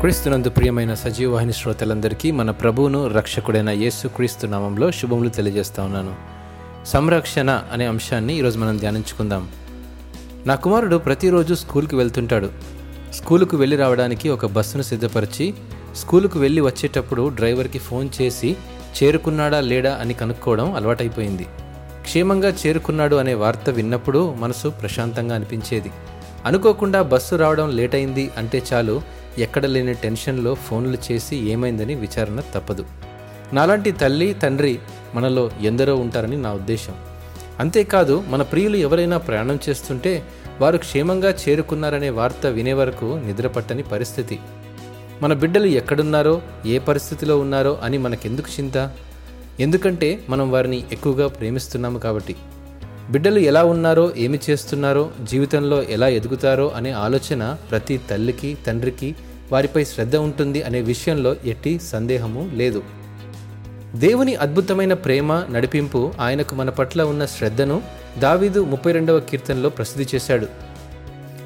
క్రీస్తునందు ప్రియమైన సజీవవాహిని శ్రోతలందరికీ మన ప్రభువును రక్షకుడైన యేసు క్రీస్తు నామంలో శుభములు తెలియజేస్తా ఉన్నాను. సంరక్షణ అనే అంశాన్ని ఈరోజు మనం ధ్యానించుకుందాం. నా కుమారుడు ప్రతిరోజు స్కూల్కి వెళ్తుంటాడు. స్కూలుకు వెళ్ళి రావడానికి ఒక బస్సును సిద్ధపరిచి స్కూలుకు వెళ్ళి వచ్చేటప్పుడు డ్రైవర్కి ఫోన్ చేసి చేరుకున్నాడా లేడా? అని కనుక్కోవడం అలవాటైపోయింది. క్షేమంగా చేరుకున్నాడు అనే వార్త విన్నప్పుడు మనసు ప్రశాంతంగా అనిపించేది. అనుకోకుండా బస్సు రావడం లేట్ అయింది అంటే చాలు ఎక్కడ లేని టెన్షన్లో ఫోన్లు చేసి ఏమైందని విచారణ తప్పదు. నాలాంటి తల్లి తండ్రి మనలో ఎందరో ఉంటారని నా ఉద్దేశం. అంతేకాదు మన ప్రియులు ఎవరైనా ప్రయాణం చేస్తుంటే వారు క్షేమంగా చేరుకున్నారనే వార్త వినే వరకు నిద్రపట్టని పరిస్థితి. మన బిడ్డలు ఎక్కడున్నారో ఏ పరిస్థితిలో ఉన్నారో అని మనకెందుకు చింత? ఎందుకంటే మనం వారిని ఎక్కువగా ప్రేమిస్తున్నాము కాబట్టి. బిడ్డలు ఎలా ఉన్నారో ఏమి చేస్తున్నారో జీవితంలో ఎలా ఎదుగుతారో అనే ఆలోచన ప్రతి తల్లికి తండ్రికి వారిపై శ్రద్ధ ఉంటుంది అనే విషయంలో ఎట్టి సందేహము లేదు. దేవుని అద్భుతమైన ప్రేమ నడిపింపు ఆయనకు మన పట్ల ఉన్న శ్రద్ధను దావీదు ముప్పై రెండవ కీర్తనలో ప్రసిద్ధి చేశాడు.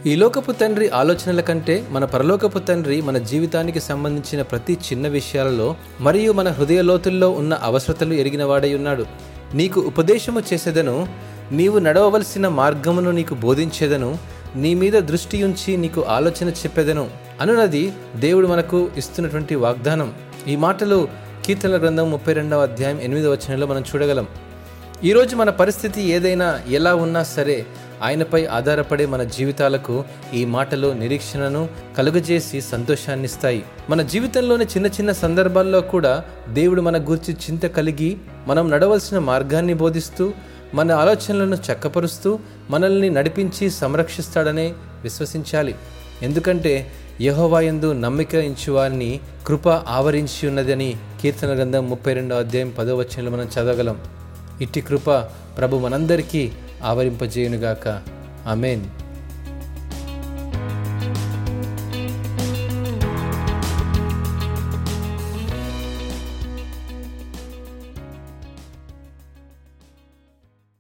ఈ లోకపు తండ్రి ఆలోచనల కంటే మన పరలోకపు తండ్రి మన జీవితానికి సంబంధించిన ప్రతి చిన్న విషయాలలో మరియు మన హృదయ లోతుల్లో ఉన్న అవసరతలు ఎరిగిన వాడై ఉన్నాడు. నీకు ఉపదేశము చేసేదను నీవు నడవవలసిన మార్గమును నీకు బోధించేదను నీ మీద దృష్టి ఉంచి నీకు ఆలోచన చెప్పేదను అనున్నది దేవుడు మనకు ఇస్తున్నటువంటి వాగ్దానం. ఈ మాటలు కీర్తనల గ్రంథం ముప్పై రెండవ అధ్యాయం ఎనిమిదవ వచనంలో మనం చూడగలం. ఈరోజు మన పరిస్థితి ఏదైనా ఎలా ఉన్నా సరే ఆయనపై ఆధారపడే మన జీవితాలకు ఈ మాటలు నిరీక్షణను కలుగజేసి సంతోషాన్నిస్తాయి. మన జీవితంలోని చిన్న చిన్న సందర్భాల్లో కూడా దేవుడు మన గురించి చింత కలిగి మనం నడవలసిన మార్గాన్ని బోధిస్తూ మన ఆలోచనలను చక్కపరుస్తూ మనల్ని నడిపించి సంరక్షిస్తాడనే విశ్వసించాలి. ఎందుకంటే యహోవాయందు నమ్మిక ఇంచువారిని కృప ఆవరించి ఉన్నదని కీర్తన గ్రంథం ముప్పై రెండో అధ్యాయం పదో వచనంలో మనం చదవగలం. ఇట్టి కృప ప్రభు మనందరికీ ఆవరింపజేయునుగాక. అమేన్